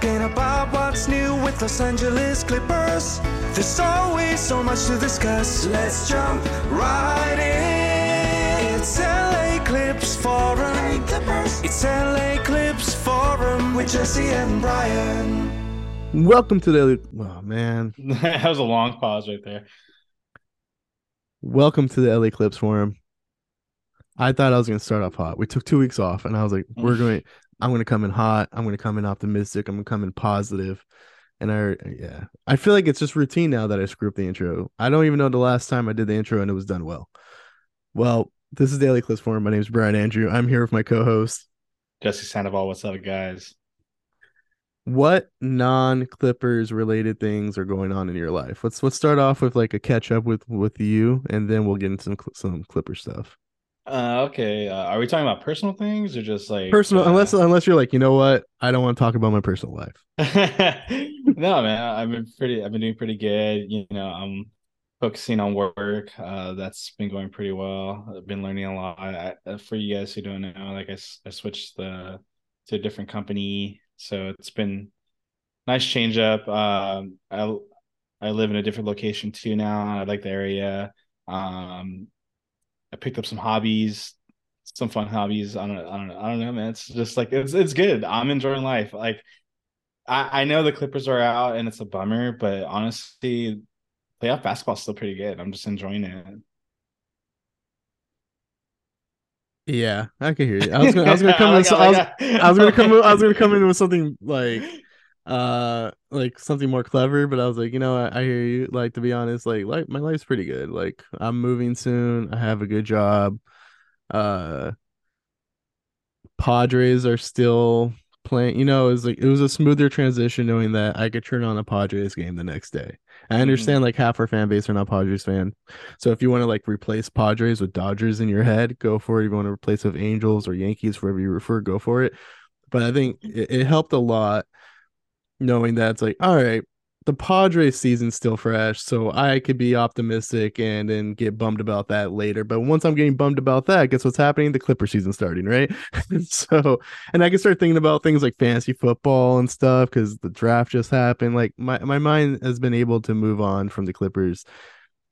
talking about what's new with Los Angeles Clippers. There's always so much to discuss. Let's jump right in. It's LA Clips Forum. It's LA Clips Forum with Jesse and Brian. Welcome to the oh man. that was a long pause right there. Welcome to the LA Clips Forum. I thought I was gonna start off hot. We took two weeks off, and I was like, "We're going. I'm gonna come in hot. I'm gonna come in optimistic. I'm gonna come in positive." And I, yeah, I feel like it's just routine now that I screw up the intro. I don't even know the last time I did the intro and it was done well. Well, this is Daily Clips Forum. My name is Brian Andrew. I'm here with my co-host Jesse Sandoval. What's up, guys? What non-Clippers related things are going on in your life? Let's let's start off with like a catch up with with you, and then we'll get into some some Clipper stuff. Uh, okay. Uh, are we talking about personal things or just like personal? uh... Unless unless you're like, you know what, I don't want to talk about my personal life. no, man. I've been pretty. I've been doing pretty good. You know, I'm focusing on work. Uh, that's been going pretty well. I've been learning a lot. I, for you guys who don't know, like I, I switched the to a different company, so it's been nice change up. Um, I I live in a different location too now. I like the area. Um, I picked up some hobbies, some fun hobbies. I don't, I don't know, I don't know, man. It's just like it's it's good. I'm enjoying life. Like I, I know the Clippers are out and it's a bummer, but honestly, playoff basketball is still pretty good. I'm just enjoying it. Yeah, I can hear you. I was gonna, I was gonna come in. I, was, I was gonna come. I was gonna come in with something like uh like something more clever but i was like you know I, I, hear you. Like to be honest like like my life's pretty good. Like i'm moving soon. I have a good job. Uh padres are still playing you know it was like it was a smoother transition knowing that i could turn on a padres game the next day. I mm-hmm. understand mm-hmm. like half our fan base are not padres fan. So if you want to like replace padres with dodgers in your head go for it. If you want to replace with angels or yankees wherever you refer go for it. But i think it, it helped a lot knowing that it's like, all right, the Padres season's still fresh, so I could be optimistic and then get bummed about that later. But once I'm getting bummed about that, guess what's happening? The Clipper season starting, right? so, and I can start thinking about things like fantasy football and stuff because the draft just happened. Like my my mind has been able to move on from the Clippers.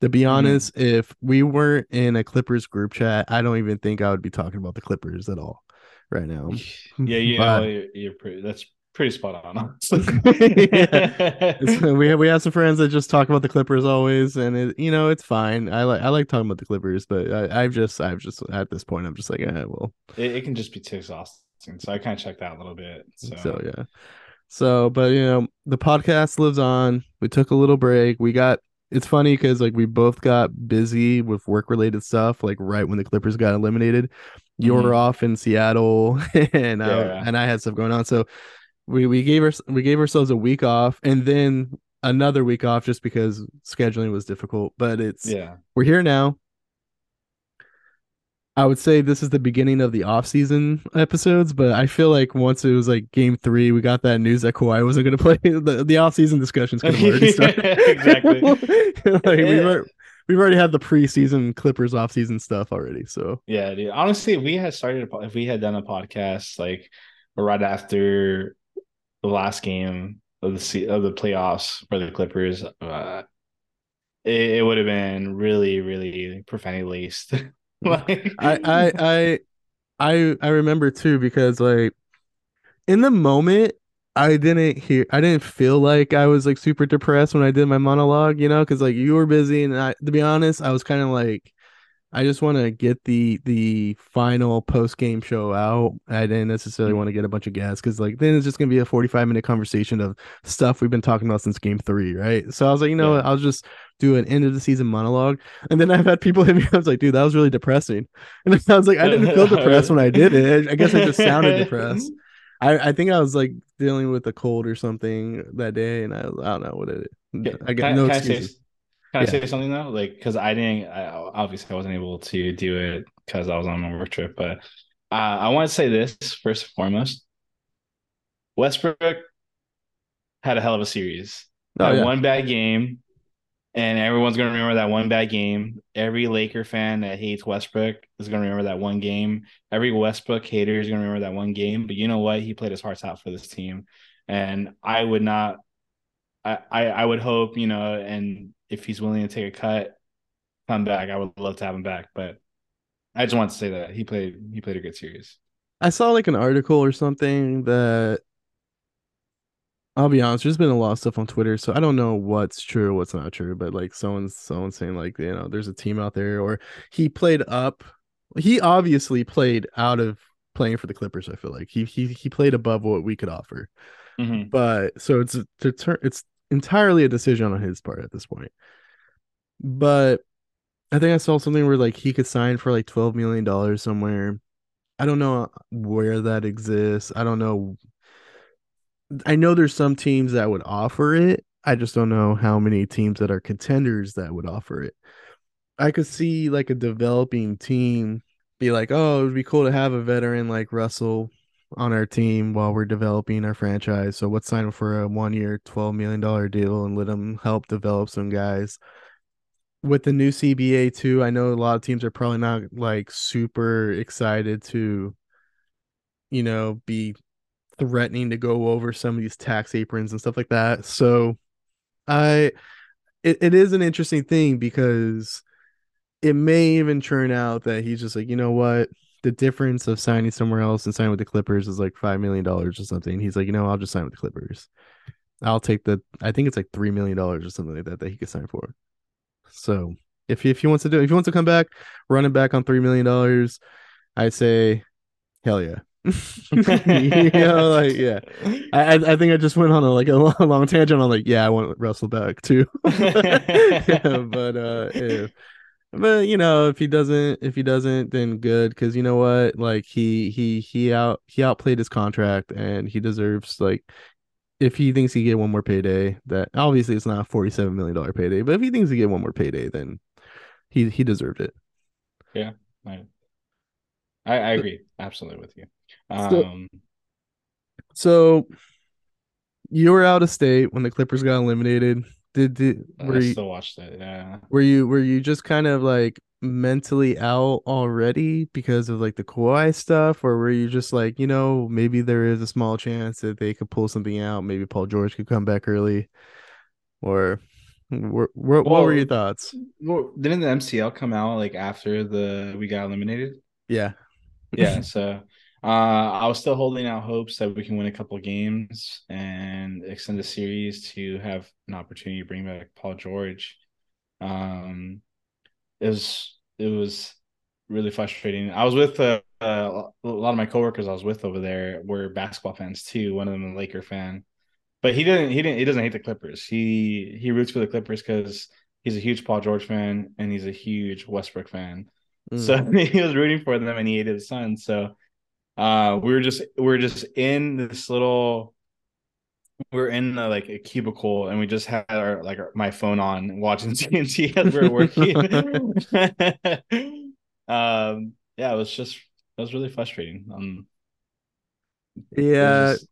To be mm-hmm. honest, mm-hmm. if we weren't in a Clippers group chat, I don't even think I would be talking about the Clippers at all right now. Yeah, yeah, but, well, you're, you're pretty, that's pretty spot on. we have we have some friends that just talk about the Clippers always, and it, you know it's fine. I like I like talking about the Clippers, but I, have just I've just at this point I'm just like, eh, well, it, it can just be too exhausting. So I kind of checked out a little bit. So. so yeah, so but you know the podcast lives on. We took a little break. We got it's funny because like we both got busy with work related stuff like right when the Clippers got eliminated. You mm-hmm. were off in Seattle and yeah, I, and I had stuff going on. So we we gave our we gave ourselves a week off and then another week off just because scheduling was difficult. But it's yeah, we're here now. I would say this is the beginning of the off-season episodes, but I feel like once it was like game three, we got that news that Kawhi wasn't going to play. The, the off-season discussions could have already started. exactly. like we've, already, we've already had the preseason Clippers off-season stuff already. So yeah, dude. Honestly, if we had started, if we had done a podcast like right after the last game of the of the playoffs for the Clippers, uh, it, it would have been really, really profanity laced. like... I, I, I, I, I remember too because like in the moment, I didn't hear, I didn't feel like I was like super depressed when I did my monologue, you know, because like you were busy, and I, to be honest, I was kind of like I just want to get the the final post game show out. I didn't necessarily want to get a bunch of guests because like then it's just gonna be a forty five minute conversation of stuff we've been talking about since game three, right? So I was like, you know, yeah. I'll just do an end of the season monologue. And then I've had people hit me. I was like, dude, that was really depressing. And I was like, I didn't feel depressed when I did it. I guess I just sounded depressed. I, I think I was like dealing with a cold or something that day, and I, I don't know what it. I got no excuses. Can I say something though? Like, because I didn't, I, obviously, I wasn't able to do it because I was on a work trip. But uh, I want to say this first and foremost: Westbrook had a hell of a series. Oh, yeah. One bad game, and everyone's gonna remember that one bad game. Every Laker fan that hates Westbrook is gonna remember that one game. Every Westbrook hater is gonna remember that one game. But you know what? He played his heart out for this team. and I would not. I, I I would hope you know, and if he's willing to take a cut, come back. I would love to have him back, but I just want to say that he played he played a good series. I saw like an article or something that I'll be honest, there's been a lot of stuff on Twitter, so I don't know what's true, what's not true, but like someone's someone's saying like, you know, there's a team out there or he played up. He obviously played out of playing for the Clippers, I feel like. He he he played above what we could offer. Mm-hmm. But so it's to turn it's entirely a decision on his part at this point. But I think I saw something where like he could sign for like 12 million dollars somewhere. I don't know where that exists. I don't know I know there's some teams that would offer it. I just don't know how many teams that are contenders that would offer it. I could see like a developing team be like, "Oh, it would be cool to have a veteran like Russell on our team while we're developing our franchise. So let's sign him for a one-year, twelve million dollar deal and let him help develop some guys." With the new CBA too, I know a lot of teams are probably not like super excited to, you know, be threatening to go over some of these tax aprons and stuff like that. So I it, it is an interesting thing because it may even turn out that he's just like, you know what? The difference of signing somewhere else and signing with the Clippers is like five million dollars or something. He's like, you know, I'll just sign with the Clippers. I'll take the I think it's like three million dollars or something like that that he could sign for. So if he if he wants to do it, if he wants to come back, running back on three million dollars, I say hell yeah. you know, like yeah. I I think I just went on a like a long, long tangent on like yeah, I want Russell back too. yeah, but uh, yeah. But you know, if he doesn't, if he doesn't, then good because you know what, like he he he out he outplayed his contract and he deserves like if he thinks he get one more payday, that obviously it's not a forty-seven million dollar payday, but if he thinks he get one more payday, then he he deserved it. Yeah, I I agree absolutely with you. Um, so, so you were out of state when the Clippers got eliminated. Did, did oh, were I you still watched it. Yeah. were you were you just kind of like mentally out already because of like the Kawhi stuff, or were you just like you know maybe there is a small chance that they could pull something out? Maybe Paul George could come back early, or where, what were your thoughts? Well, didn't the MCL come out like after the we got eliminated? Yeah, Yeah. so uh, I was still holding out hopes that we can win a couple games and extend the series to have an opportunity to bring back Paul George. Um, it was it was really frustrating. I was with uh, uh, a lot of my coworkers I was with over there were basketball fans too. One of them a Laker fan, but he didn't. He didn't. He doesn't hate the Clippers. He he roots for the Clippers because he's a huge Paul George fan and he's a huge Westbrook fan. So Mm. he was rooting for them and he hated his son. So uh we were just we were just in this little we are in uh, like a cubicle and we just had our like our, my phone on watching TNT as we were working. um yeah, it was just it was really frustrating. Um it was yeah. just-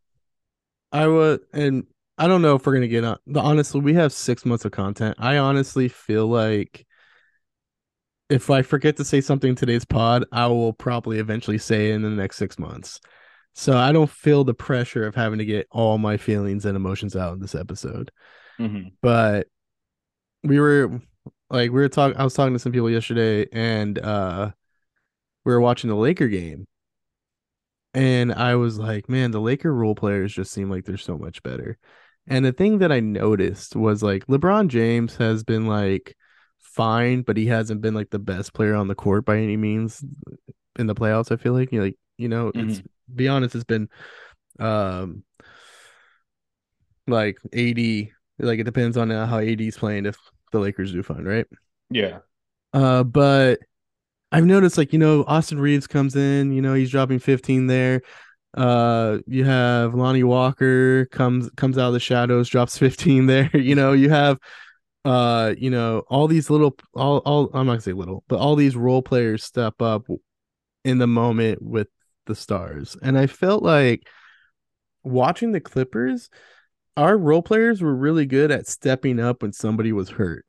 I would, and I don't know if we're gonna get on. The honestly, we have six months of content. I honestly feel like if I forget to say something in today's pod, I will probably eventually say it in the next six months. So I don't feel the pressure of having to get all my feelings and emotions out in this episode. Mhm. But we were like we were talking. I was talking to some people yesterday, and uh, we were watching the Laker game. And I was like, man, the Laker role players just seem like they're so much better. And the thing that I noticed was like LeBron James has been like fine, but he hasn't been like the best player on the court by any means in the playoffs. I feel like you know, like you know, it's be honest, it's been um like AD. Like it depends on uh, how AD's playing if the Lakers do fine, right? Yeah. Uh, but I've noticed like you know Austin Reaves comes in, you know he's dropping 15 there. Uh, you have Lonnie Walker comes comes out of the shadows, drops 15 there. You know you have uh you know all these little all all I'm not gonna say little, but all these role players step up in the moment with the stars, and I felt like watching the Clippers, our role players were really good at stepping up when somebody was hurt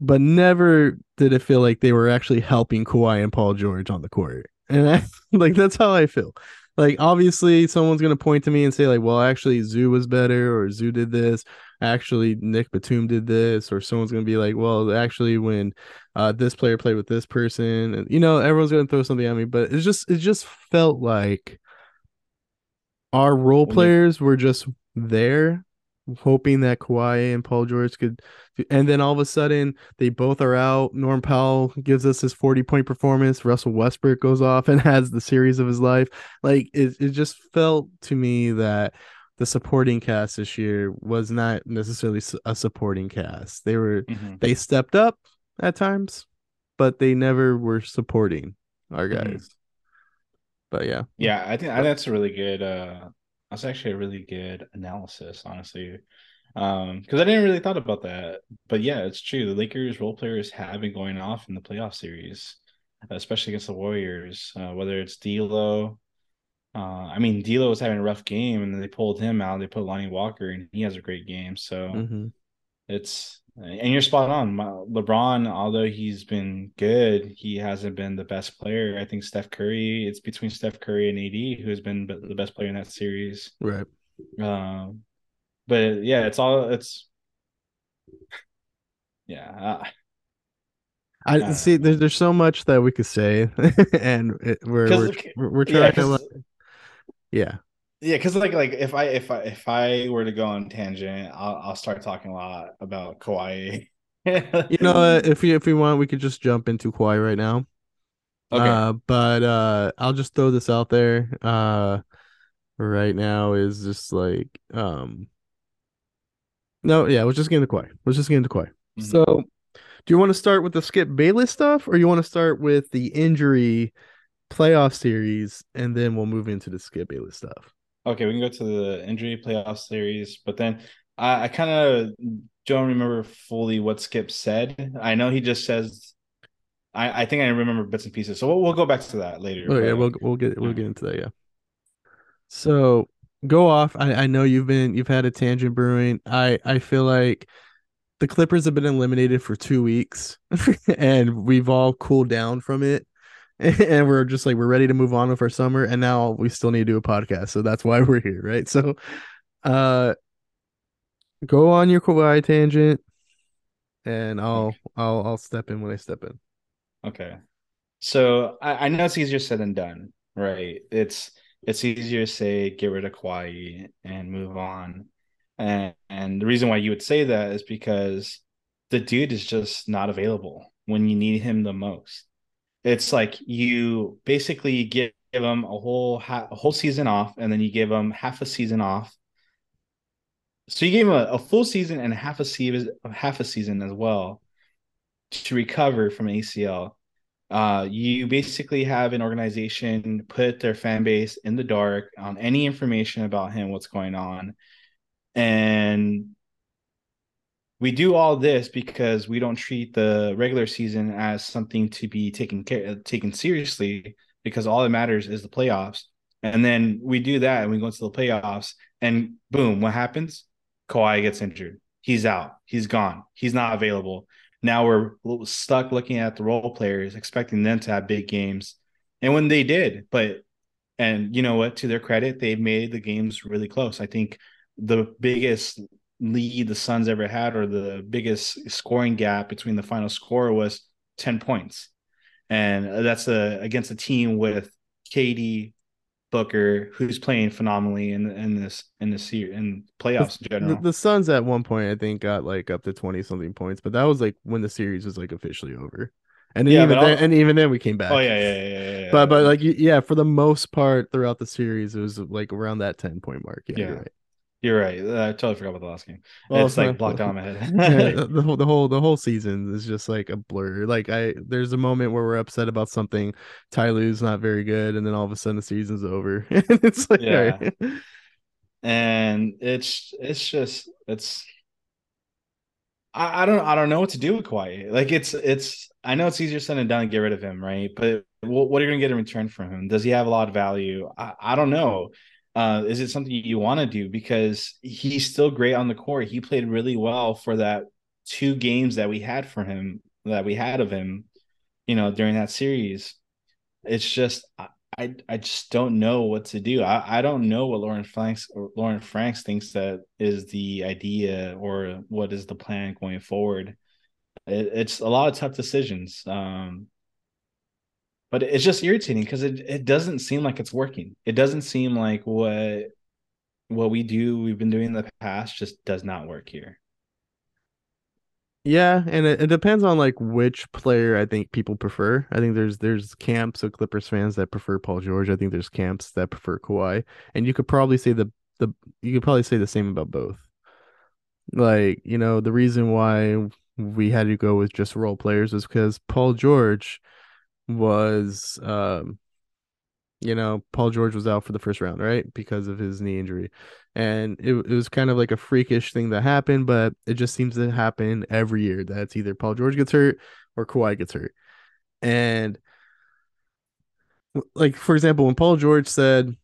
but never did it feel like they were actually helping Kawhi and Paul George on the court. And I, like that's how I feel. Like obviously someone's gonna point to me and say like, well, actually Zu was better, or Zu did this. Actually, Nick Batum did this, or someone's gonna be like, well, actually, when uh, this player played with this person, and you know, everyone's gonna throw something at me. But it's just it just felt like our role players were just there hoping that Kawhi and Paul George could, and then all of a sudden they both are out. Norm Powell gives us his 40 point performance. Russell Westbrook goes off and has the series of his life. Like it, it just felt to me that the supporting cast this year was not necessarily a supporting cast. They were, mm-hmm. they stepped up at times, but they never were supporting our mm-hmm. guys. Mm-hmm. But yeah. Yeah, I think, I think that's a really good uh that's actually a really good analysis, honestly. Um, because I didn't really thought about that. But yeah, it's true. The Lakers role players have been going off in the playoff series, especially against the Warriors. Uh, whether it's D'Lo, uh, I mean D'Lo was having a rough game, and then they pulled him out. They put Lonnie Walker, and he has a great game. So mm-hmm. it's and you're spot on. LeBron, although he's been good, he hasn't been the best player. I think Steph Curry, it's between Steph Curry and AD who has been the best player in that series. Right. Um, but yeah, it's all it's yeah. I uh, see. There's there's so much that we could say, and it, we're we're, we're, trying yeah, to. Yeah yeah because like like if i if i if i were to go on tangent i'll, I'll start talking a lot about Kawhi. you know if we if we want we could just jump into Kawhi right now. Okay. Uh, but uh i'll just throw this out there. Uh right now is just like um no yeah let's just get into Kawhi let's just get into Kawhi mm-hmm. so do you want to start with the skip bayless stuff or you want to start with the injury playoff series and then we'll move into the skip bayless stuff Okay, we can go to the injury playoff series, but then I, I kind of don't remember fully what Skip said. I know he just says. I, I think I remember bits and pieces, so we'll, we'll go back to that later. Oh yeah, we'll we'll get we'll mm-hmm. get into that. Yeah. So go off. I, I know you've been you've had a tangent brewing. I I feel like the Clippers have been eliminated for two weeks, and we've all cooled down from it. and we're just like we're ready to move on with our summer and now we still need to do a podcast. So that's why we're here right? So uh go on your Kawhi tangent and I'll okay. I'll I'll step in when I step in. Okay. So I, I know it's easier said than done right? It's it's easier to say get rid of Kawhi and move on. And and the reason why you would say that is because the dude is just not available when you need him the most it's like you basically give, give them a whole ha- a whole season off, and then you give them half a season off. So you gave them a, a full season and half a season, half a season as well to recover from ACL. Uh, you basically have an organization put their fan base in the dark on any information about him, what's going on, and we do all this because we don't treat the regular season as something to be taken care taken seriously because all that matters is the playoffs. And then we do that and we go into the playoffs and boom, what happens? Kawhi gets injured. He's out. He's gone. He's not available. Now we're stuck looking at the role players, expecting them to have big games. And when they did, but and you know what, to their credit, they made the games really close. I think the biggest lead the Suns ever had, or the biggest scoring gap between the final score was 10 points. And that's a, against a team with KD, Booker, who's playing phenomenally in in this in this year in playoffs in general. The, the Suns at one point I think got like up to 20 something points, but that was like when the series was like officially over. And yeah, even then, and even then we came back. Oh yeah, yeah, yeah, yeah, yeah. But but like yeah, for the most part throughout the series, it was like around that ten point mark. Yeah, yeah. right. You're right. Uh, I totally forgot about the last game. Well, it's like blocked out my head. yeah, the whole the whole the whole season is just like a blur. Like I there's a moment where we're upset about something. Ty Lue's not very good, and then all of a sudden the season's over. and it's like yeah. Right. And it's it's just it's I, I don't I don't know what to do with Kawhi. Like it's it's I know it's easier said than done to get rid of him, right? But what, what are you gonna get in return from him? Does he have a lot of value? I, I don't know. Uh, is it something you want to do? Because he's still great on the court. He played really well for that two games that we had for him, that we had of him, you know, during that series. It's just, I, I just don't know what to do. I, I don't know what Lawrence Frank Lawrence Frank thinks that is the idea or what is the plan going forward. It, it's a lot of tough decisions. Um, but it's just irritating because it, it doesn't seem like it's working. It doesn't seem like what what we do we've been doing in the past just does not work here. Yeah, and it, it, depends on like which player I think people prefer. I think there's there's camps of Clippers fans that prefer Paul George. I think there's camps that prefer Kawhi, and you could probably say the the you could probably say the same about both. Like you know the reason why we had to go with just role players is because Paul George was um you know, Paul George was out for the first round, right? Because of his knee injury. And it, it was kind of like a freakish thing that happened, but it just seems to happen every year. That's either Paul George gets hurt or Kawhi gets hurt. And like for example, when Paul George said,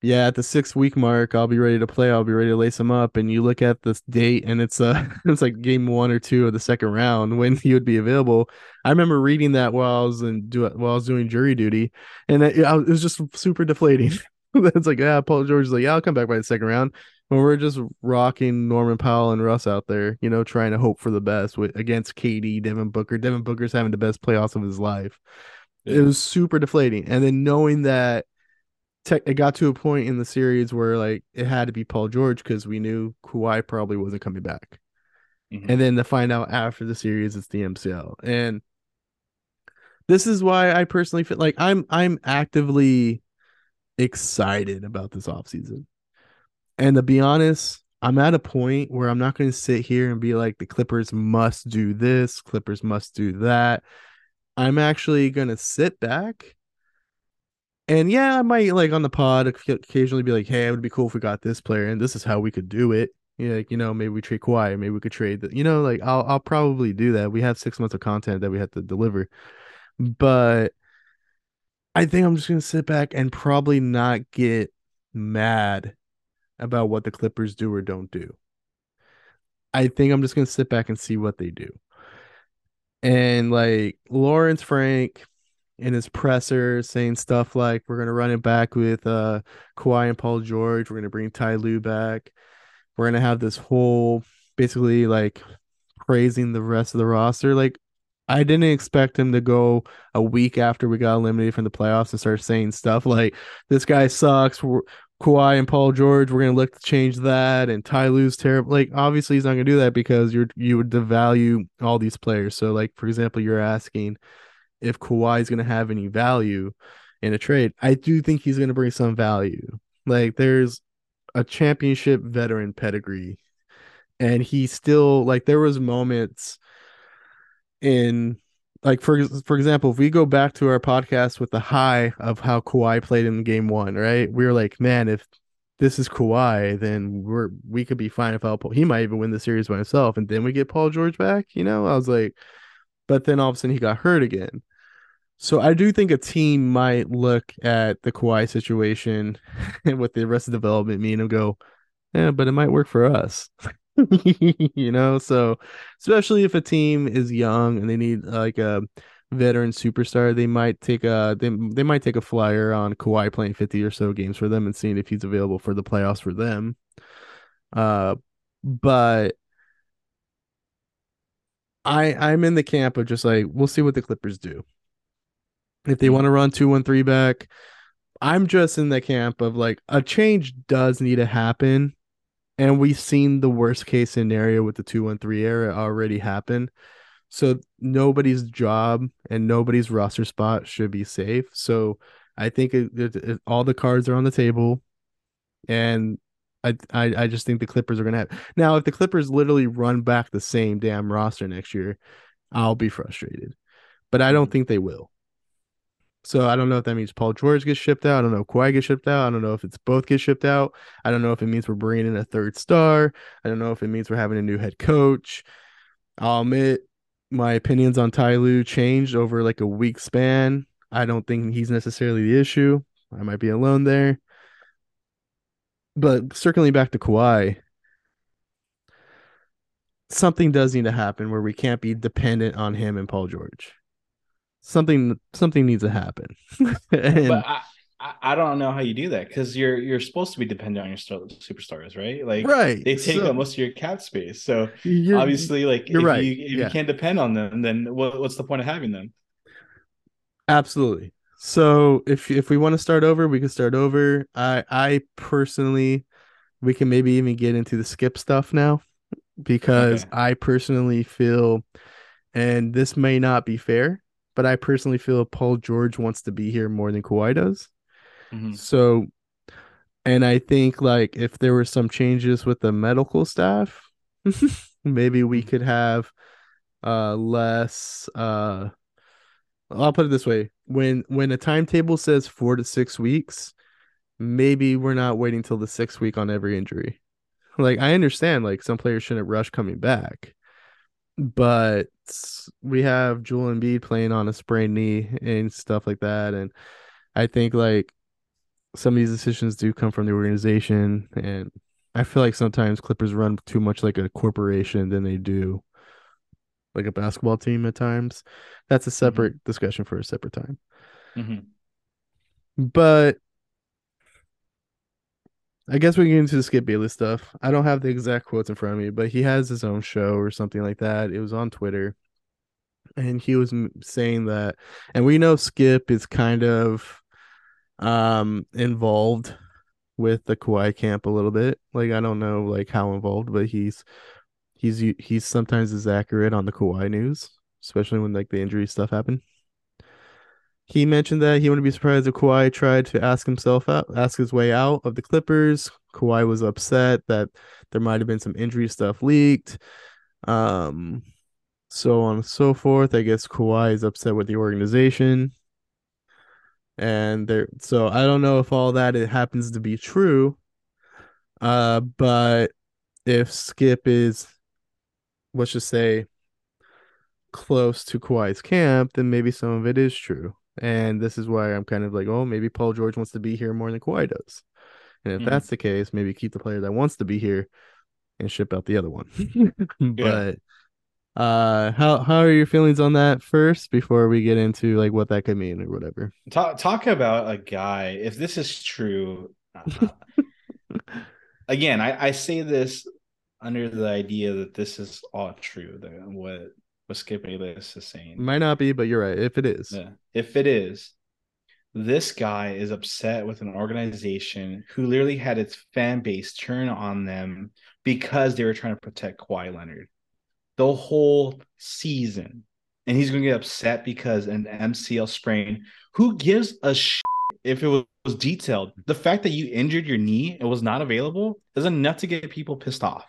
yeah, at the six week mark, I'll be ready to play. I'll be ready to lace him up. And you look at this date, and it's uh it's like game one or two of the second round when he would be available. I remember reading that while I was in do while I was doing jury duty, and it, it was just super deflating. it's like, yeah, Paul George is like, yeah, I'll come back by the second round. When we're just rocking Norman Powell and Russ out there, you know, trying to hope for the best with against KD, Devin Booker. Devin Booker's having the best playoffs of his life. Yeah. It was super deflating, and then knowing that it got to a point in the series where like it had to be Paul George because we knew Kawhi probably wasn't coming back. Mm-hmm. And then to find out after the series it's the MCL. And this is why I personally feel like I'm I'm actively excited about this offseason. And to be honest, I'm at a point where I'm not going to sit here and be like the Clippers must do this, Clippers must do that. I'm actually going to sit back and yeah, I might like on the pod occasionally be like, "Hey, it would be cool if we got this player, and this is how we could do it." Yeah, like, you know, maybe we trade Kawhi, maybe we could trade the, you know, like I'll I'll probably do that. We have six months of content that we have to deliver, but I think I'm just gonna sit back and probably not get mad about what the Clippers do or don't do. I think I'm just gonna sit back and see what they do. And like Lawrence Frank, in his presser saying stuff like we're gonna run it back with uh Kawhi and Paul George. We're gonna bring Ty Lue back. We're gonna have this whole basically like praising the rest of the roster. Like I didn't expect him to go a week after we got eliminated from the playoffs and start saying stuff like this guy sucks. We're, Kawhi and Paul George, we're gonna look to change that, and Ty Lue's terrible. Like, obviously, he's not gonna do that because you're you would devalue all these players. So, like for example, you're asking, if Kawhi is going to have any value in a trade. I do think he's going to bring some value. Like there's a championship veteran pedigree, and he still like there was moments in like for for example, if we go back to our podcast with the high of how Kawhi played in game one, right? We were like, man, if this is Kawhi, then we're we could be fine if Paul. He might even win the series by himself, and then we get Paul George back. You know, I was like, but then all of a sudden he got hurt again. So I do think a team might look at the Kawhi situation and what the rest of development mean and go, yeah, but it might work for us. you know, so especially if a team is young and they need like a veteran superstar, they might take a they, they might take a flyer on Kawhi playing 50 or so games for them and seeing if he's available for the playoffs for them. Uh but I I'm in the camp of just like we'll see what the Clippers do. If they want to run two one three back, I'm just in the camp of like a change does need to happen. And we've seen the worst case scenario with the two one three era already happen. So nobody's job and nobody's roster spot should be safe. So I think it, it, it, all the cards are on the table, and I, I I just think the Clippers are gonna have now. If the Clippers literally run back the same damn roster next year, I'll be frustrated, but I don't mm-hmm. think they will. So I don't know if that means Paul George gets shipped out. I don't know if Kawhi gets shipped out. I don't know if it's both get shipped out. I don't know if it means we're bringing in a third star. I don't know if it means we're having a new head coach. Um, I'll admit my opinions on Ty Lue changed over like a week span. I don't think he's necessarily the issue. I might be alone there. But circling back to Kawhi, something does need to happen where we can't be dependent on him and Paul George something something needs to happen. and, but I, I, don't know how you do that because you're you're supposed to be dependent on your star, superstars, right? Like right. they take so up most of your cap space. So you're- obviously, like you're if right. you if Yeah. you can't depend on them, then what, what's the point of having them? Absolutely. So if if we want to start over, we can start over. I I personally we can maybe even get into the skip stuff now because Okay. I personally feel and this may not be fair, but I personally feel Paul George wants to be here more than Kawhi does. Mhm. So and I think like if there were some changes with the medical staff, maybe we could have uh less uh I'll put it this way. When when a timetable says 4 to 6 weeks, maybe we're not waiting till the 6th week on every injury. Like I understand like some players shouldn't rush coming back. But we have Joel Embiid playing on a sprained knee and stuff like that and I think like some of these decisions do come from the organization and I feel like sometimes Clippers run too much like a corporation than they do like a basketball team at times. That's a separate discussion for a separate time. Mhm. But I guess we can get into the Skip Bayless stuff. I don't have the exact quotes in front of me, but he has his own show or something like that. It was on Twitter. And he was saying that, and we know Skip is kind of um involved with the Kawhi camp a little bit. Like I don't know like how involved, but he's he's he's sometimes is accurate on the Kawhi news, especially when like the injury stuff happened. He mentioned that he wouldn't be surprised if Kawhi tried to ask himself out, ask his way out of the Clippers. Kawhi was upset that there might have been some injury stuff leaked. Um, so on and so forth. I guess Kawhi is upset with the organization. And there, so I don't know if all that it happens to be true. Uh, but if Skip is, let's just say, close to Kawhi's camp, then maybe some of it is true. And this is why I'm kind of like, oh, maybe Paul George wants to be here more than Kawhi does. And if Mhm. that's the case, maybe keep the player that wants to be here and ship out the other one. but uh how how are your feelings on that first before we get into like what that could mean or whatever? Talk talk about a guy. If this is true, uh, again, I, I say this under the idea that this is all true. That what what Skip Bayless is saying. Might not be, but you're right. If it is. Yeah. If it is, this guy is upset with an organization who literally had its fan base turn on them because they were trying to protect Kawhi Leonard the whole season. And he's going to get upset because an MCL sprain. Who gives a shit if it was, was detailed? The fact that you injured your knee and was not available is enough to get people pissed off,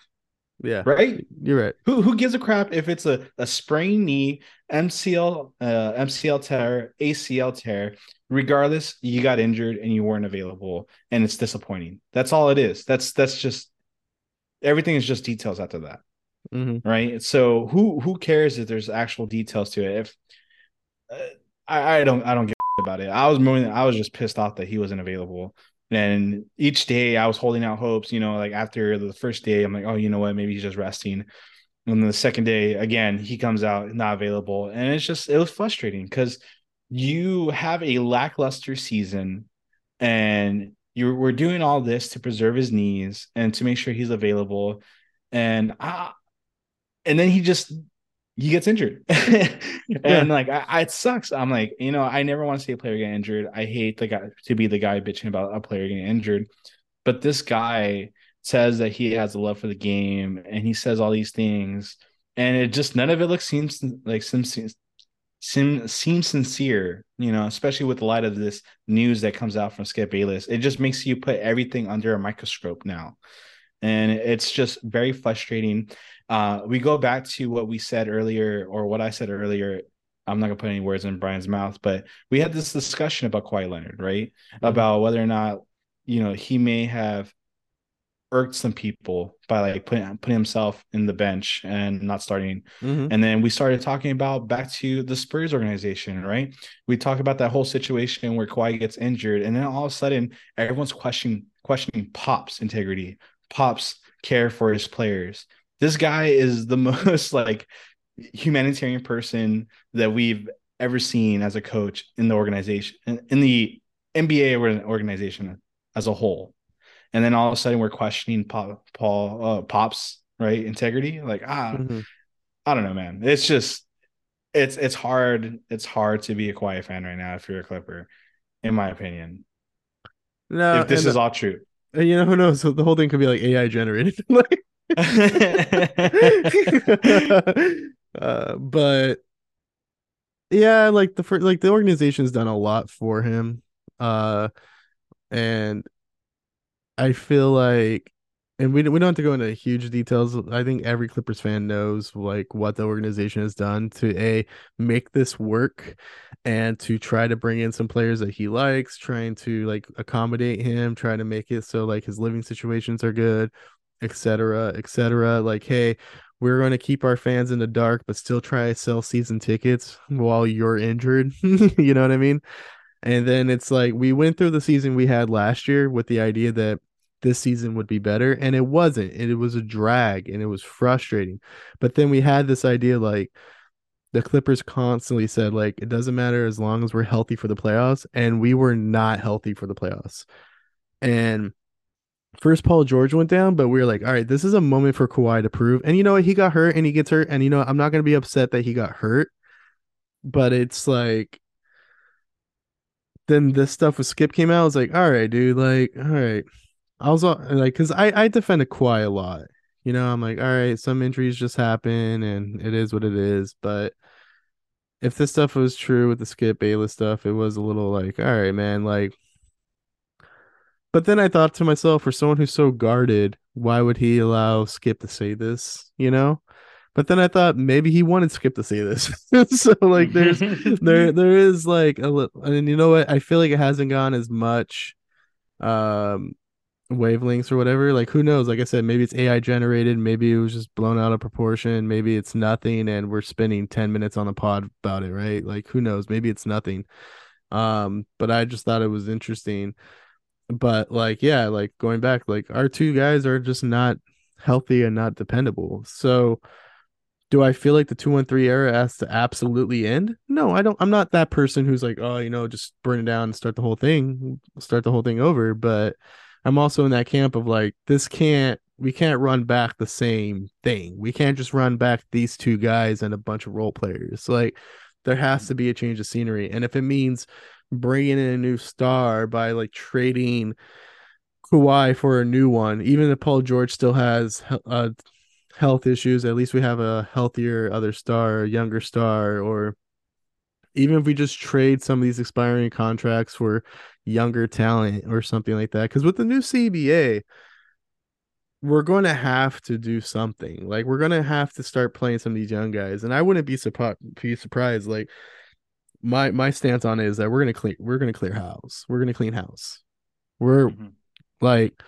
Yeah. right? You're right. Who who gives a crap if it's a, a sprained knee, MCL, uh, MCL tear, ACL tear? Regardless, you got injured and you weren't available, and it's disappointing. That's all it is. That's that's just everything is just details after that, hmm right? So who who cares if there's actual details to it? If uh, I, I don't I don't give a about it. I was more I was just pissed off that he wasn't available. And each day I was holding out hopes, you know, like after the first day, I'm like, oh, you know what? Maybe he's just resting. And the second day, again, he comes out not available. And it's just, it was frustrating because you have a lackluster season and you were doing all this to preserve his knees and to make sure he's available. And I, and then he just he gets injured. and like I, I, it sucks. I'm like, you know, I never want to see a player get injured. I hate the guy to be the guy bitching about a player getting injured. But this guy says that he has a love for the game and he says all these things. And it just none of it looks seems like seems seems seems sincere, you know, especially with the light of this news that comes out from Skip Bayless. It just makes you put everything under a microscope now. And it's just very frustrating. Uh, we go back to what we said earlier, or what I said earlier. I'm not gonna put any words in Brian's mouth, but we had this discussion about Kawhi Leonard, right? Mm-hmm. About whether or not you know he may have irked some people by like putting putting himself in the bench and not starting. Mm-hmm. And then we started talking about back to the Spurs organization, right? We talked about that whole situation where Kawhi gets injured, and then all of a sudden everyone's questioning questioning Pop's integrity, Pop's care for his players. This guy is the most like humanitarian person that we've ever seen as a coach in the organization in, the NBA or an organization as a whole, and then all of a sudden we're questioning Paul, Paul uh, Pop's right integrity. Like ah, mm-hmm. I don't know, man. It's just it's it's hard. It's hard to be a quiet fan right now if you're a Clipper, in my opinion. No, if this is all true. You know who knows? The whole thing could be like AI generated. like, uh, but yeah, like the first, like the organization's done a lot for him, uh, and I feel like and we we don't have to go into huge details. I think every Clippers fan knows like what the organization has done to a make this work and to try to bring in some players that he likes, trying to like accommodate him, trying to make it so like his living situations are good, etc., etc. Like, hey, we're going to keep our fans in the dark, but still try to sell season tickets while you're injured. you know what I mean? And then it's like we went through the season we had last year with the idea that this season would be better and it wasn't and it was a drag and it was frustrating. But then we had this idea like the clippers constantly said like it doesn't matter as long as we're healthy for the playoffs and we were not healthy for the playoffs. And first paul george went down but we were like all right this is a moment for Kawhi to prove and you know what? He got hurt and he gets hurt and you know i'm not going to be upset that he got hurt but it's like then this stuff with skip came out i was like all right dude like all right I was like, because I I defend Kawhi a lot. You know, I'm like, all right, some injuries just happen, and it is what it is. But if this stuff was true with the Skip Bayless stuff, it was a little like, all right, man, like. But then I thought to myself, for someone who's so guarded, why would he allow Skip to say this? You know. But then I thought maybe he wanted Skip to say this. so like, there's there there is like a little, and you know what? I feel like it hasn't gone as much um wavelengths or whatever. Like who knows? Like I said, maybe it's AI generated, maybe it was just blown out of proportion, maybe it's nothing and we're spending 10 minutes on the pod about it, right? Like who knows? Maybe it's nothing. Um, but I just thought it was interesting. But like, yeah, like going back, like our two guys are just not healthy and not dependable. So do I feel like the 213 era has to absolutely end? No, I don't. I'm not that person who's like, oh, you know, just burn it down and start the whole thing, start the whole thing over. But I'm also in that camp of like this can't we can't run back the same thing. We can't just run back these two guys and a bunch of role players. Like there has to be a change of scenery, and if it means bringing in a new star by like trading Kawhi for a new one, even if Paul George still has uh, health issues, at least we have a healthier other star, younger star, or even if we just trade some of these expiring contracts for younger talent or something like that. Because with the new CBA, we're going to have to do something. Like we're going to have to start playing some of these young guys, and I wouldn't be surprised. Be surprised. Like my my stance on it is that we're gonna clean. We're gonna clear house. We're gonna clean house. We're mm-hmm. like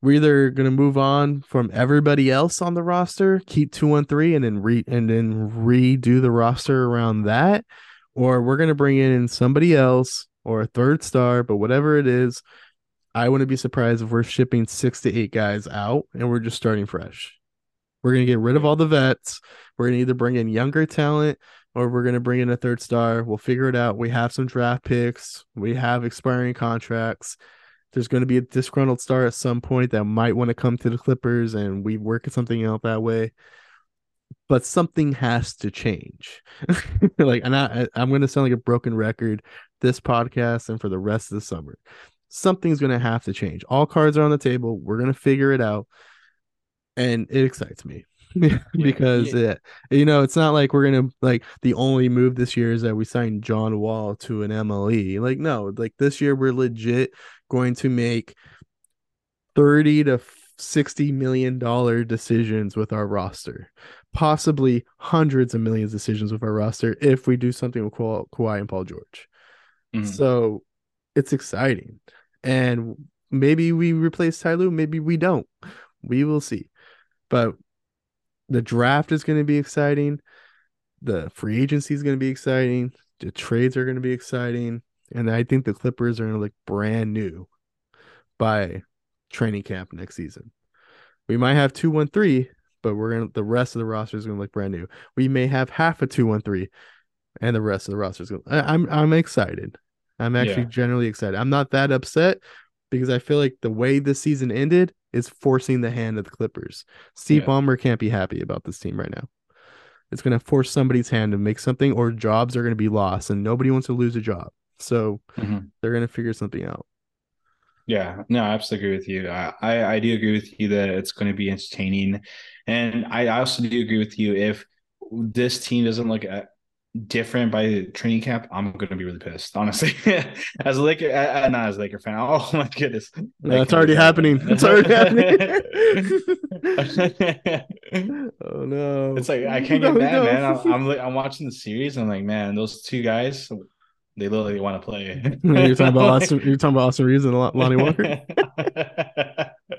we're either gonna move on from everybody else on the roster, keep two one three, and then re and then redo the roster around that, or we're gonna bring in somebody else or a third star, but whatever it is, I wouldn't be surprised if we're shipping six to eight guys out and we're just starting fresh. We're gonna get rid of all the vets. We're gonna either bring in younger talent or we're gonna bring in a third star. We'll figure it out. We have some draft picks. We have expiring contracts. There's going to be a disgruntled star at some point that might want to come to the Clippers, and we work at something out that way but something has to change. like, and I, I'm going to sound like a broken record this podcast and for the rest of the summer. Something's going to have to change. All cards are on the table. We're going to figure it out. And it excites me because yeah. It, you know, it's not like we're going to like the only move this year is that we signed John Wall to an MLE. Like, no, like this year we're legit going to make 30 to 60 million dollar decisions with our roster possibly hundreds of millions of decisions with our roster if we do something with Ka- Kawhi and Paul George. Mm-hmm. So it's exciting. And maybe we replace Ty Lue, maybe we don't. We will see. But the draft is going to be exciting. The free agency is going to be exciting. The trades are going to be exciting. And I think the Clippers are going to look brand new by training camp next season. We might have 2 1 3, but we're gonna the rest of the roster is gonna look brand new. We may have half a two one three, and the rest of the roster is gonna. I'm I'm excited. I'm actually Yeah. generally excited. I'm not that upset because I feel like the way the season ended is forcing the hand of the Clippers. Steve Yeah. Ballmer can't be happy about this team right now. It's going to force somebody's hand to make something, or jobs are going to be lost, and nobody wants to lose a job. So Mhm. they're going to figure something out. Yeah, no, I absolutely agree with you. I, I, I do agree with you that it's going to be entertaining. And I also do agree with you if this team doesn't look at different by training camp, I'm going to be really pissed, honestly. as a Laker, uh, not as a Laker fan. Oh my goodness. That's already happening. It's already happening. Oh no! It's like I can't No, get mad, no. man. I'm, I'm I'm watching the series. And I'm like, man, those two guys, they literally want to play. you're talking about Austin. You're talking about Austin Reaves and Lonnie Walker.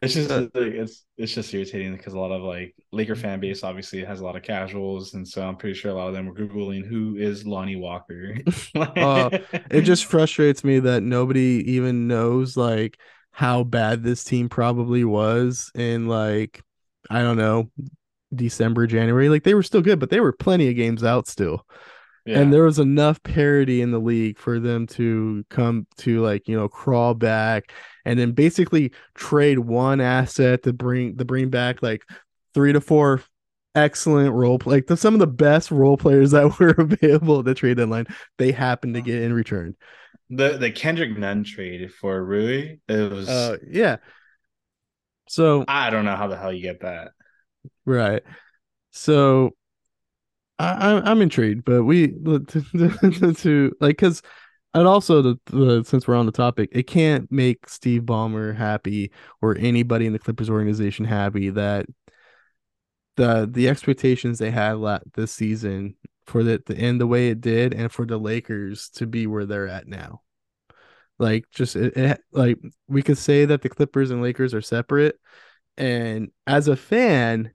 it's just Uh, like it's it's just irritating because a lot of like Laker fan base obviously has a lot of casuals, and so I'm pretty sure a lot of them were googling who is Lonnie Walker. Uh, it just frustrates me that nobody even knows like how bad this team probably was in like I don't know December, January. Like they were still good, but they were plenty of games out still. Yeah. And there was enough parity in the league for them to come to like, you know, crawl back and then basically trade one asset to bring to bring back like three to four excellent role play like the, some of the best role players that were available at the trade deadline they happened to get in return. the the Kendrick Nunn trade for Rui, it was Uh yeah. So I don't know how the hell you get that. Right. So I, I'm intrigued, but we to, to like because and also the, the since we're on the topic, it can't make Steve Ballmer happy or anybody in the Clippers organization happy that the the expectations they had this season for the to end the way it did and for the Lakers to be where they're at now. Like just it, it like we could say that the Clippers and Lakers are separate and as a fan,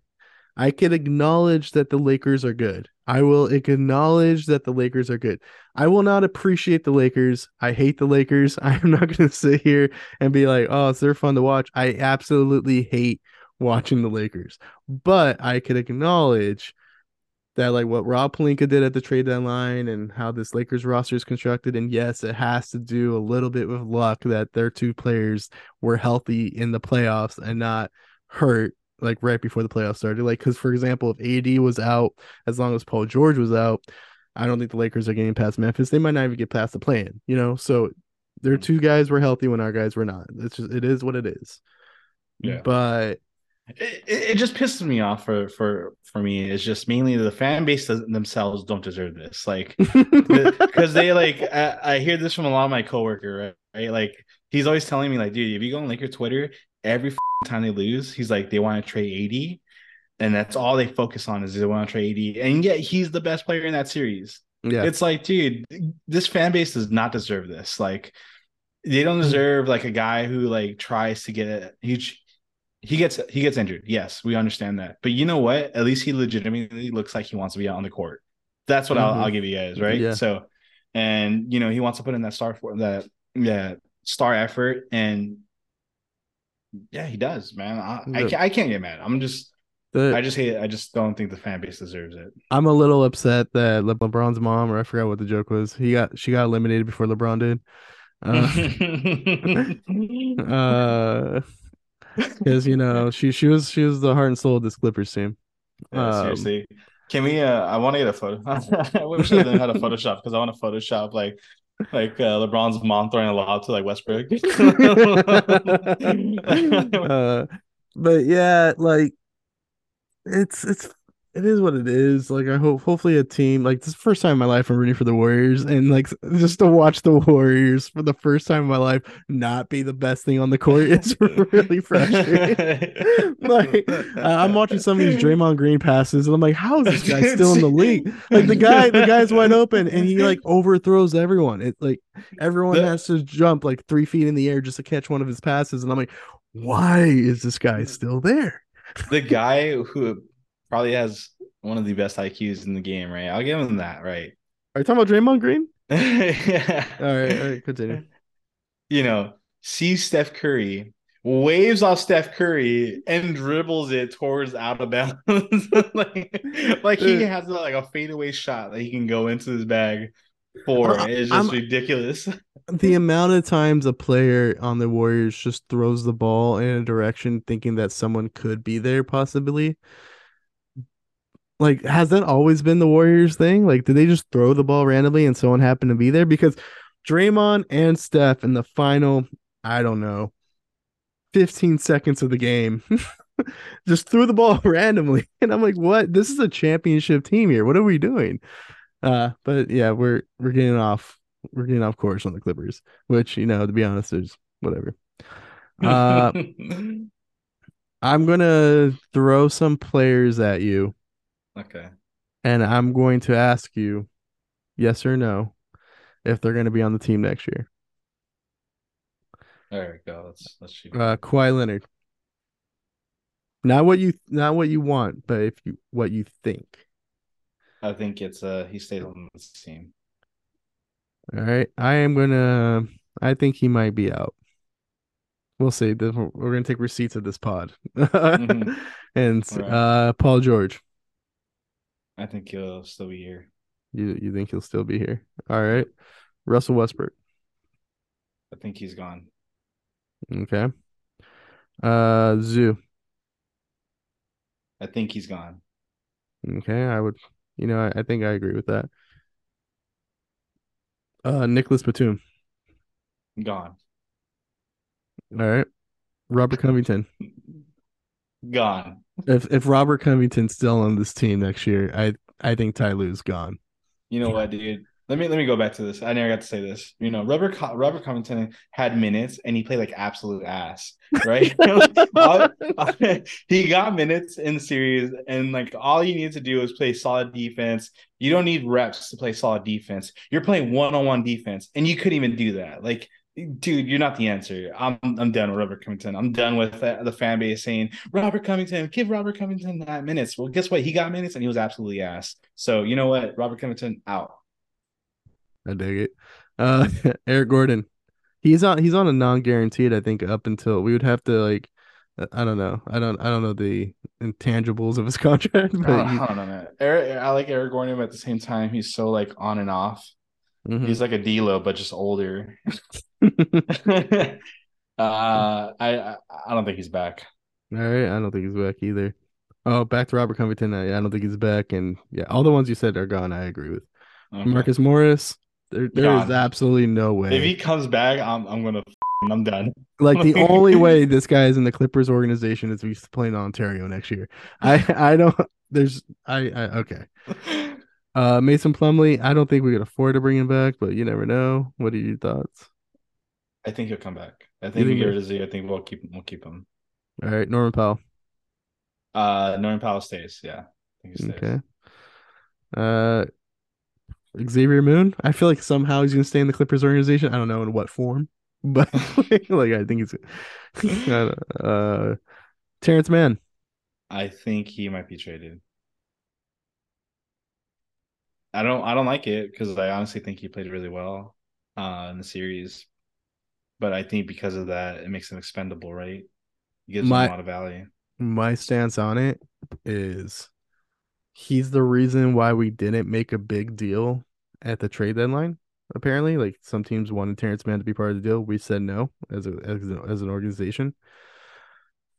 I can acknowledge that the Lakers are good. I will acknowledge that the Lakers are good. I will not appreciate the Lakers. I hate the Lakers. I am not going to sit here and be like, oh, they're fun to watch. I absolutely hate watching the Lakers. But I could acknowledge that, like, what Rob Pelinka did at the trade deadline and how this Lakers roster is constructed. And yes, it has to do a little bit with luck that their two players were healthy in the playoffs and not hurt like right before the playoffs started. Like, because for example, if AD was out as long as Paul George was out, I don't think the Lakers are getting past Memphis. They might not even get past the plan, you know. So their mm-hmm. two guys were healthy when our guys were not. It's just it is what it is. Yeah. But It, it it just pisses me off for for for me. It's just mainly the fan base themselves don't deserve this. Like because they like I, I hear this from a lot of my coworker, right? right? Like he's always telling me like, dude, if you go on Laker Twitter, every time they lose, he's like they want to trade AD, and that's all they focus on is they want to trade AD, and yet he's the best player in that series. yeah, It's like, dude, this fan base does not deserve this. Like, they don't deserve like a guy who like tries to get it. He he gets he gets injured. Yes, we understand that. But you know what? At least he legitimately looks like he wants to be out on the court. That's what I'll, Mhm. I'll give you guys, right? Yeah. So, and you know, he wants to put in that star for that yeah star effort, and yeah, he does, man. I, I, can't, I can't get mad. I'm just the, I just hate it. I just don't think the fan base deserves it. I'm a little upset that Le- LeBron's mom, or I forgot what the joke was. He got she got eliminated before LeBron did. Uh, uh, because you know she she was she was the heart and soul of this Clippers team. Yeah, Um, seriously. Can we? Uh, I want to get a photo. I wish I how to Photoshop because I want to Photoshop like like uh, LeBron's mom throwing a lob to like Westbrook. uh, but yeah, like it's it's it is what it is. Like I hope hopefully a team like this is the first time in my life I'm rooting for the Warriors and like just to watch the Warriors for the first time in my life not be the best thing on the court is really frustrating. like I'm watching some of these Draymond Green passes and I'm like, how is this guy still in the league? Like the guy, the guy's wide open and he like overthrows everyone. It like everyone has to jump like three feet in the air just to catch one of his passes. And I'm like, why is this guy still there? the guy who probably has one of the best IQs in the game, right? I'll give him that, right? Are you talking about Draymond Green? yeah. All right, all right, continue. You know, sees Steph Curry, waves off Steph Curry, and dribbles it towards out of bounds. like, like he has like a fadeaway shot that he can go into his bag. for. I- It's just I'm- ridiculous. the amount of times a player on the Warriors just throws the ball in a direction thinking that someone could be there possibly. Like, has that always been the Warriors thing? Like, did they just throw the ball randomly and someone happened to be there? Because Draymond and Steph in the final, I don't know, 15 seconds of the game just threw the ball randomly. And I'm like, what? This is a championship team here. What are we doing? Uh, but yeah, we're we're getting off we're getting off course on the Clippers, which you know, to be honest, is whatever. Uh, I'm gonna throw some players at you, okay. and I'm going to ask you, yes or no, if they're gonna be on the team next year. There we go. Let's let's shoot. Uh, Kawhi Leonard. Not what you not what you want, but if you what you think. I think it's uh he stayed on this team. All right, I am gonna. I think he might be out. We'll see. We're gonna take receipts of this pod. Mhm. And right. uh, Paul George. I think he'll still be here. You you think he'll still be here? All right. Russell Westbrook. I think he's gone. Okay. Uh Zu. I think he's gone. Okay. I would you know, I, I think I agree with that. Uh Nicolas Batum. Gone. All right. Robert Covington. Gone. If if Robert Covington's still on this team next year, I I think Ty Lue's gone. You know what, dude? Let me let me go back to this. I never got to say this. You know, Robert Co- Robert Covington had minutes and he played like absolute ass, right? All- he got minutes in the series, and like all you need to do is play solid defense. You don't need reps to play solid defense. You're playing one on one defense, and you couldn't even do that. Like, dude, you're not the answer. I'm I'm done with Robert Covington. I'm done with the, the fan base saying Robert Covington, give Robert Covington that minutes. Well, guess what? He got minutes, and he was absolutely ass. So you know what? Robert Covington out. I dig it. Uh Eric Gordon. He's on he's on a non-guaranteed, I think, up until we would have to like I don't know. I don't I don't know the intangibles of his contract, I but don't, I don't know, man. Eric, I like Eric Gordon, but at the same time, he's so like on and off. Mhm. He's like a D'Lo, but just older. uh, I, I don't think he's back. All right, I don't think he's back either. Oh, back to Robert Covington. I, I don't think he's back, and yeah, all the ones you said are gone. I agree with Okay. Marcus Morris. There, there is absolutely no way. If he comes back, I'm I'm gonna. I'm done. like the only way this guy is in the Clippers organization is he's playing in Ontario next year. I I don't. There's I, I okay. Uh, Mason Plumlee. I don't think we could afford to bring him back, but you never know. What are your thoughts? I think he'll come back. I think think get rid of Z. I think we'll keep him. we'll keep him. All right, Norman Powell. Uh, Norman Powell stays. Yeah, he stays. Okay. Uh, Xavier Moon. I feel like somehow he's gonna stay in the Clippers organization. I don't know in what form, but like I think he's. uh, Terrence Mann. I think he might be traded. I don't I don't like it because I honestly think he played really well uh in the series. But I think because of that, it makes him expendable, right? It gives My- him a lot of value. my stance on it is he's the reason why we didn't make a big deal at the trade deadline. Apparently, like some teams wanted Terrence Mann to be part of the deal. We said no as a as, a, as an organization.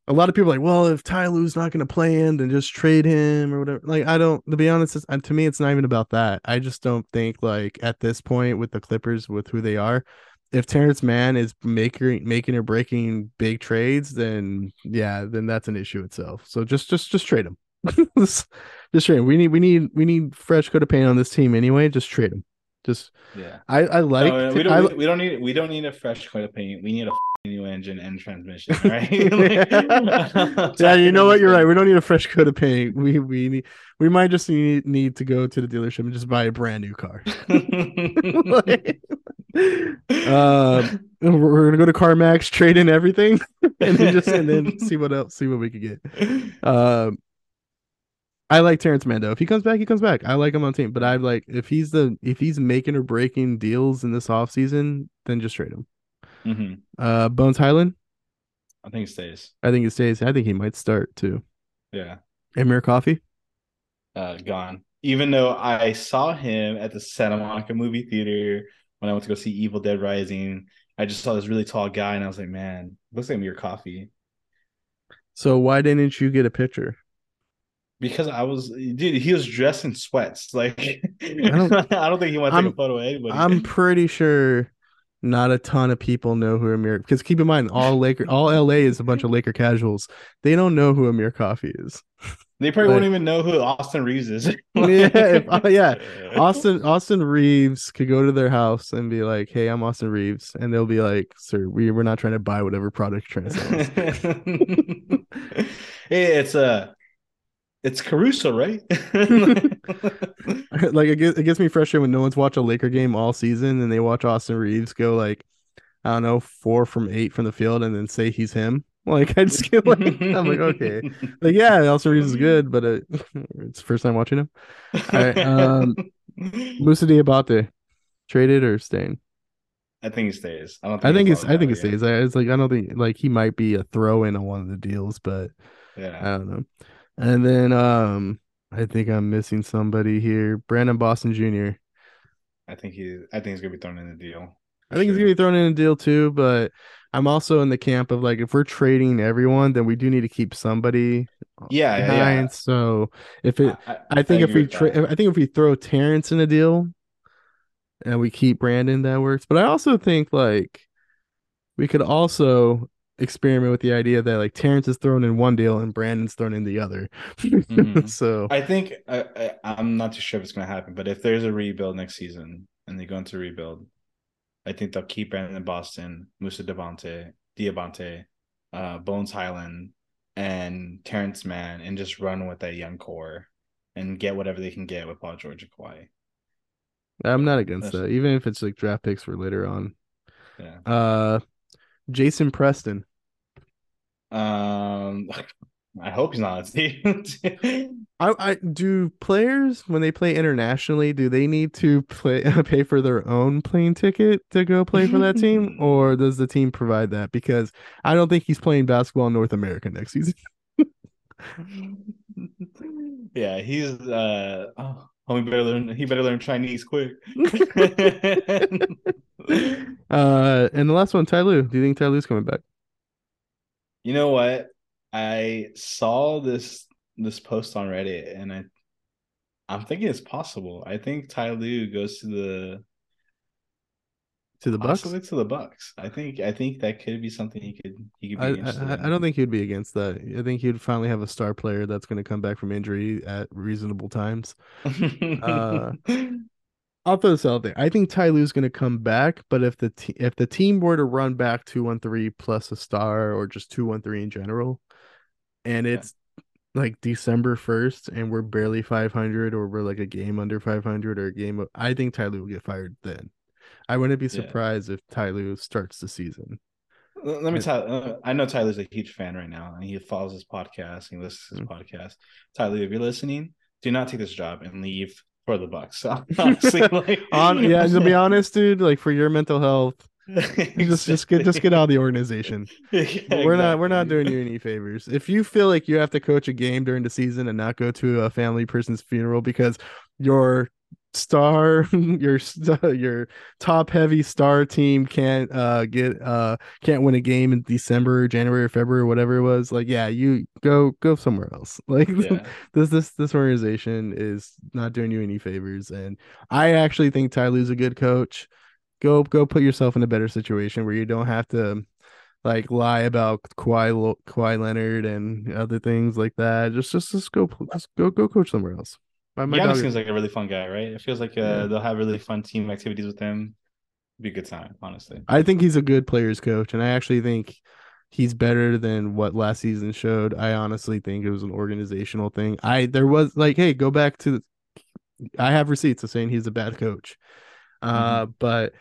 A lot of people are like, well, if Ty Lue's not going to play in, then just trade him or whatever. Like, I don't. To be honest, to me, it's not even about that. I just don't think like at this point with the Clippers, with who they are, if Terrence Mann is making making or breaking big trades, then yeah, then that's an issue itself. So just just just trade him. just, just trade him. We need we need we need fresh coat of paint on this team anyway. Just trade him. Just Yeah. I I like No, we don't we don't need we don't need a fresh coat of paint. We need a new engine and transmission, right? Like- yeah, you know what? You're right. We don't need a fresh coat of paint. We we need we might just need need to go to the dealership and just buy a brand new car. Like, uh, we're gonna go to CarMax, trade in everything, and then just and then see what else, see what we could get. Um, I like Terrence Mando. If he comes back, he comes back. I like him on team, but I like if he's the if he's making or breaking deals in this offseason, then just trade him. Mhm. Uh, Bones Hyland, I think it stays. I think he stays. I think he might start too. Yeah. Amir Coffey, Uh, gone. even though I saw him at the Santa Monica movie theater when I went to go see Evil Dead Rising, I just saw this really tall guy and I was like, man, looks like Amir Coffey. So why didn't you get a picture? Because I was, dude, he was dressed in sweats. Like, I don't- I don't think he wanted to I'm- take a photo of anybody. I'm pretty sure not a ton of people know who Amir because keep in mind all Laker all LA is a bunch of Laker casuals. They don't know who Amir Coffey is. they probably but- won't even know who Austin Reaves is. Yeah, if- uh, yeah. Austin Austin Reaves could go to their house and be like, "Hey, I'm Austin Reaves," and they'll be like, "Sir, we we're not trying to buy whatever product you're trying to sell." hey, it's uh it's Caruso, right? like it gets, it gets me frustrated when no one's watched a Laker game all season and they watch Austin Reaves go like, I don't know, four from eight from the field and then say he's him. Like I just get like, I'm like, okay, like yeah, Austin Reaves is good, but uh, it's the first time watching him. All right, um, Moussa Diabaté, traded or staying? I think he stays. I don't. Think I think it's I think it stays. I, it's like I don't think like he might be a throw in on one of the deals, but yeah, I don't know. And then um I think I'm missing somebody here. Brandon Boston Jr. I think he. I think he's gonna be thrown in the deal. I think he's gonna be thrown in a deal too, but I'm also in the camp of like if we're trading everyone, then we do need to keep somebody Yeah, yeah, yeah. So if it, I, I think if we with tra- I think if we throw Terrence in a deal, and we keep Brandon, that works. But I also think like we could also experiment with the idea that like Terrence is thrown in one deal and Brandon's thrown in the other. Mhm. so I think I, I, I'm not too sure if it's going to happen, but if there's a rebuild next season and they go into rebuild, I think they'll keep Brandon in Boston, Moussa Devante, Diabante, uh, Bones Hyland, and Terrence Mann, and just run with that young core and get whatever they can get with Paul George and Kawhi. I'm not against That's- that, even if it's like draft picks for later on. Yeah. Uh, Jason Preston. Um, I hope he's not on team. I, I do players when they play internationally, do they need to play pay for their own plane ticket to go play for that team, or does the team provide that? Because I don't think he's playing basketball in North America next season. yeah, he's uh oh, homie better learn he better learn Chinese quick. uh, and the last one, Ty Lue. Do you think Ty Lue's coming back? You know what? I saw this this post on Reddit and I I'm thinking it's possible. I think Ty Lue goes to the To the Bucks? possibly to the Bucks. I think I think that could be something he could he could be I, interested I, in. I don't think he'd be against that. I think he'd finally have a star player that's going to come back from injury at reasonable times. uh, I'll throw this out there. I think Ty Lue's going to come back, but if the te- if the team were to run back two one three plus a star or just two one three in general, and Yeah. it's like December first and we're barely five hundred or we're like a game under five hundred or a game, of, I think Ty Lue will get fired then. I wouldn't be Yeah. surprised if Ty Lue starts the season. Let me tell. Uh, I know Ty Lue's a huge fan right now, and he follows his podcast. And he listens to his Mm. podcast. Tyler, if you're listening, do not take this job and leave for the Bucks. Honestly, like, On yeah, to be honest, dude, like for your mental health, just just get just get out of the organization. Yeah, we're not we're not doing you any favors. If you feel like you have to coach a game during the season and not go to a family person's funeral because your star your your top heavy star team can't uh get uh can't win a game in December, January, or February, whatever it was, like yeah, you go go somewhere else. Like Yeah. this this this organization is not doing you any favors and I actually think Ty Lue's a good coach. Go go put yourself in a better situation where you don't have to like lie about Kawhi, Kawhi Leonard and other things like that. Just just just go just go go coach somewhere else. My, my Giannis dog- seems like a really fun guy, right? It feels like uh, Yeah. they'll have really fun team activities with him. It'd Be a good time, honestly. I think he's a good players coach, and I actually think he's better than what last season showed. I honestly think it was an organizational thing. I there was like, hey, go back to. I have receipts of saying he's a bad coach, uh, but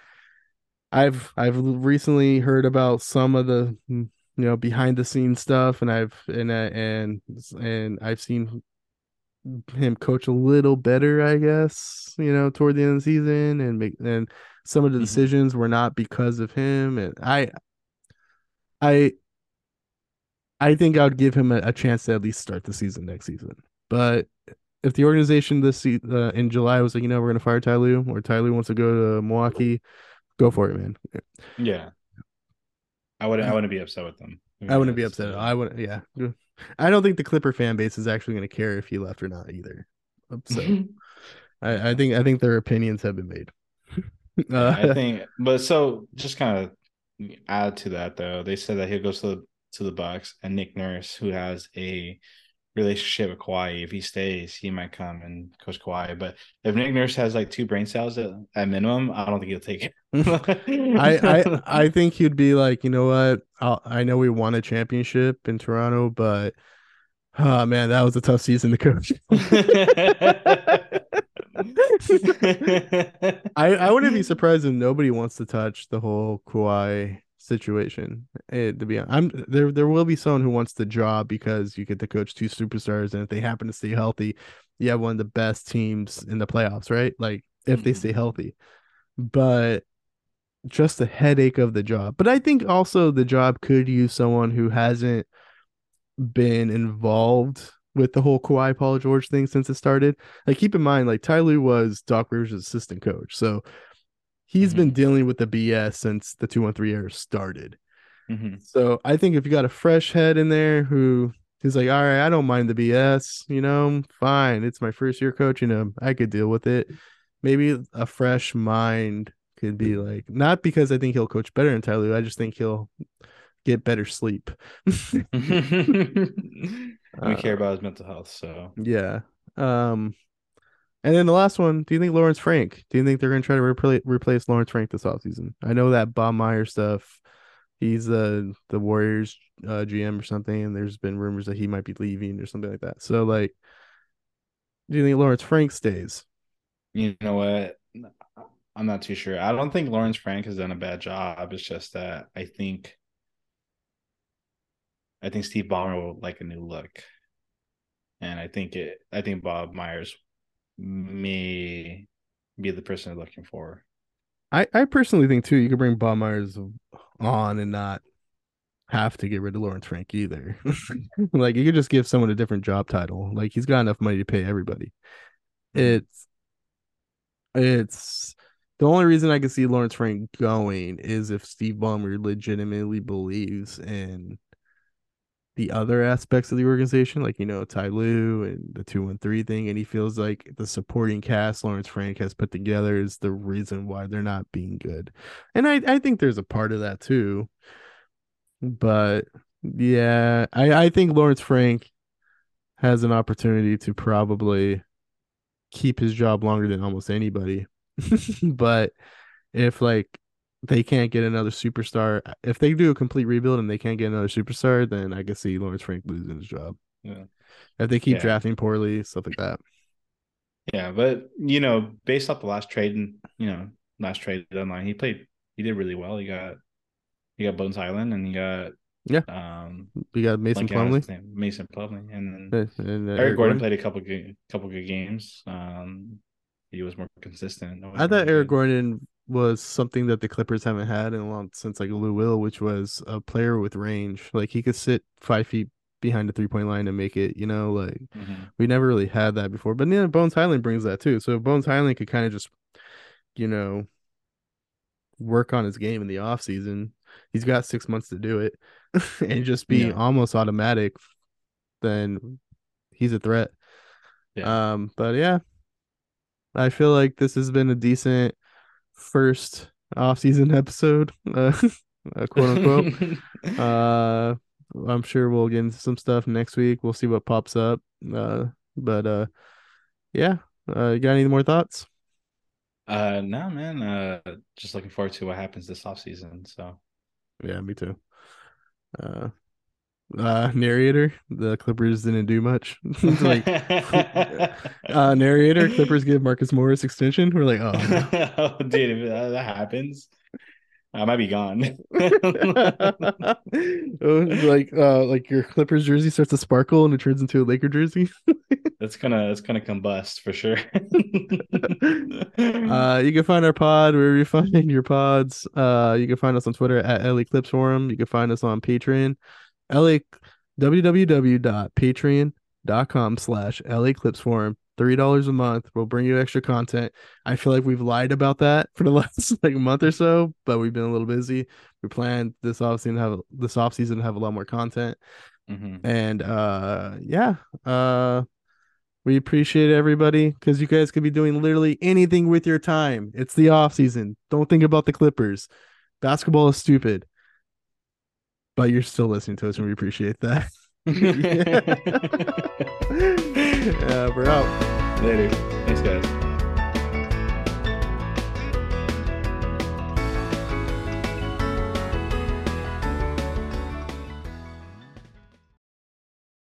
I've I've recently heard about some of the you know behind the scenes stuff, and I've and I, and and I've seen him coach a little better, I guess, you know, toward the end of the season and make and some of the Mhm. decisions were not because of him. And I I I think I would give him a, a chance to at least start the season next season. But if the organization this uh, in July was like, you know, we're gonna fire Ty Lue, or Ty Lue wants to go to Milwaukee, go for it, man. Yeah. I wouldn't I wouldn't be upset with them. I wouldn't be upset. I wouldn't. yeah. I don't think the Clipper fan base is actually going to care if he left or not either. So I, I think I think their opinions have been made. uh, I think, but so just kind of add to that though. They said that he'll go to the to the Bucks and Nick Nurse, who has a relationship with Kawhi. If he stays, he might come and coach Kawhi. But if Nick Nurse has like two brain cells at, at minimum, I don't think he'll take it. I, I I think he'd be like, you know what? I'll, I know we won a championship in Toronto, but oh man, that was a tough season to coach. I I wouldn't be surprised if nobody wants to touch the whole Kawhi situation. It, eh, to be honest, I'm there. There will be someone who wants the job because you get to coach two superstars, and if they happen to stay healthy, you have one of the best teams in the playoffs, right? Like if they stay mm-hmm. healthy, but just the headache of the job. But I think also the job could use someone who hasn't been involved with the whole Kawhi Paul George thing since it started. Like keep in mind, like Ty Lue was Doc Rivers' assistant coach, so he's mm-hmm. been dealing with the BS since the two one three era started. Mm-hmm. So I think if you got a fresh head in there who is like, all right, I don't mind the BS, you know, fine. It's my first year coaching him. I could deal with it. Maybe a fresh mind could be like, not because I think he'll coach better Lue. I just think he'll get better sleep. we care about his mental health, so yeah. Um, and then the last one, do you think Lawrence Frank? Do you think they're going to try to repl- replace Lawrence Frank this offseason? I know that Bob Meyer stuff. He's the uh, the Warriors uh, GM or something, and there's been rumors that he might be leaving or something like that. So, like, do you think Lawrence Frank stays? You know what? I'm not too sure. I don't think Lawrence Frank has done a bad job. It's just that I think I think Steve Ballmer will like a new look. And I think it I think Bob Myers may be the person they're looking for. I, I personally think too you could bring Bob Myers on and not have to get rid of Lawrence Frank either. like you could just give someone a different job title. Like he's got enough money to pay everybody. Mm-hmm. It's it's the only reason I can see Lawrence Frank going is if Steve Ballmer legitimately believes in the other aspects of the organization, like you know Ty Lue and the two one three thing, and he feels like the supporting cast Lawrence Frank has put together is the reason why they're not being good, and I I think there's a part of that too, but yeah, I I think Lawrence Frank has an opportunity to probably keep his job longer than almost anybody. But if like they can't get another superstar, if they do a complete rebuild and they can't get another superstar, then I can see Lawrence Frank losing his job. Yeah. If they keep yeah. drafting poorly, stuff like that. Yeah, but you know, based off the last trade and you know, last trade deadline, he played he did really well. He got he got Bones Hyland and he got yeah. Um, we got Mason Plumlee, Mason Plumlee, and then and, and, uh, Eric, Eric Gordon, Gordon, played a couple good, couple good games. Um, he was more consistent. I thought Eric Gordon was something that the Clippers haven't had in a long since like Lou Will, which was a player with range. Like he could sit five feet behind the three point line and make it, you know, like mm-hmm. we never really had that before. But then Bones Hyland brings that too. So Bones Hyland could kind of just, you know, work on his game in the off season. He's got six months to do it and just be yeah. almost automatic, then he's a threat. Yeah. Um, but yeah, I feel like this has been a decent first off-season episode, uh, quote unquote. uh, I'm sure we'll get into some stuff next week. We'll see what pops up. Uh, but uh, yeah. Uh, you got any more thoughts? Uh, no, man. Uh, just looking forward to what happens this off season. So, yeah, me too. Uh, uh narrator the clippers didn't do much like uh narrator clippers give marcus morris extension we're like oh, no. oh dude if that, that happens I might be gone. Oh, like uh like your Clippers jersey starts to sparkle and it turns into a Laker jersey. that's gonna that's gonna combust for sure. uh you can find our pod wherever you find your pods. Uh you can find us on Twitter at Clips Forum. You can find us on Patreon LA www.patreon.com slash LA Clips Forum. three dollars a month. We'll bring you extra content. I feel like we've lied about that for the last like month or so, but we've been a little busy. We plan this off season to have this off season to have a lot more content. Mhm. And uh yeah, uh we appreciate everybody because you guys could be doing literally anything with your time. It's the off season. Don't think about the Clippers. Basketball is stupid. But you're still listening to us and we appreciate that. yeah, we're out. Later. Thanks, guys.